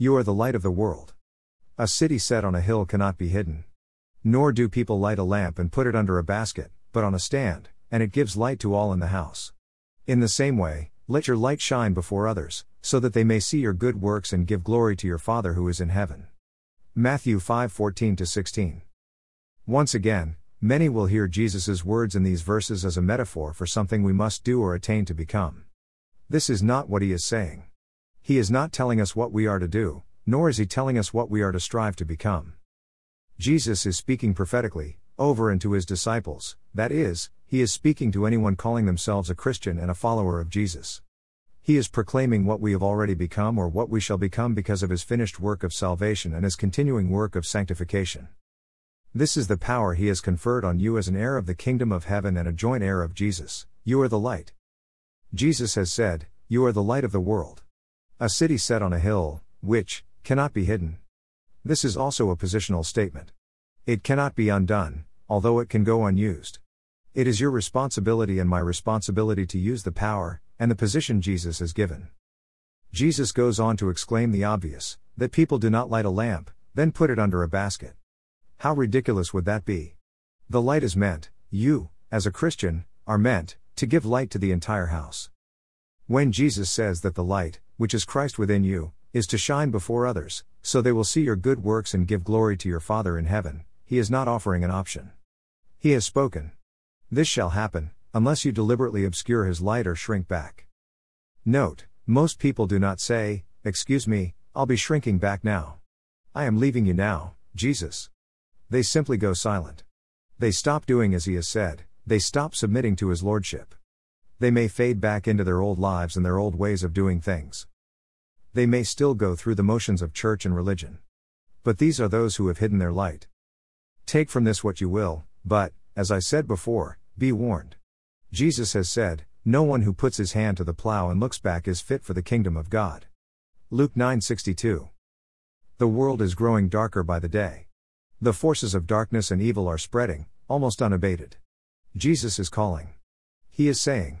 You are the light of the world. A city set on a hill cannot be hidden. Nor do people light a lamp and put it under a basket, but on a stand, and it gives light to all in the house. In the same way, let your light shine before others, so that they may see your good works and give glory to your Father who is in heaven. Matthew 5:14 16. Once again, many will hear Jesus' words in these verses as a metaphor for something we must do or attain to become. This is not what he is saying. He is not telling us what we are to do, nor is he telling us what we are to strive to become. Jesus is speaking prophetically, over and to his disciples, that is, he is speaking to anyone calling themselves a Christian and a follower of Jesus. He is proclaiming what we have already become or what we shall become because of his finished work of salvation and his continuing work of sanctification. This is the power he has conferred on you as an heir of the kingdom of heaven and a joint heir of Jesus. You are the light. Jesus has said, You are the light of the world. A city set on a hill, which cannot be hidden. This is also a positional statement. It cannot be undone, although it can go unused. It is your responsibility and my responsibility to use the power and the position Jesus has given. Jesus goes on to exclaim the obvious that people do not light a lamp, then put it under a basket. How ridiculous would that be? The light is meant, you, as a Christian, are meant, to give light to the entire house. When Jesus says that the light, which is Christ within you, is to shine before others, so they will see your good works and give glory to your Father in heaven, he is not offering an option. He has spoken. This shall happen, unless you deliberately obscure his light or shrink back. Note, most people do not say, Excuse me, I'll be shrinking back now. I am leaving you now, Jesus. They simply go silent. They stop doing as he has said, they stop submitting to his lordship they may fade back into their old lives and their old ways of doing things. They may still go through the motions of church and religion. But these are those who have hidden their light. Take from this what you will, but, as I said before, be warned. Jesus has said, No one who puts his hand to the plow and looks back is fit for the kingdom of God. Luke 9:62. The world is growing darker by the day. The forces of darkness and evil are spreading, almost unabated. Jesus is calling. He is saying,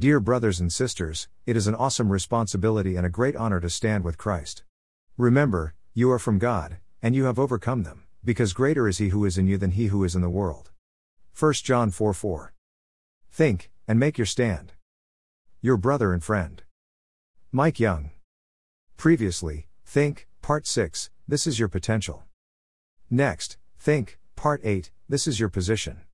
Dear brothers and sisters, it is an awesome responsibility and a great honor to stand with Christ. Remember, you are from God, and you have overcome them, because greater is He who is in you than he who is in the world. 1 John 4 4. Think, and make your stand. Your brother and friend. Mike Young. Previously, Think, Part 6, This is your potential. Next, Think, Part 8, This is your position.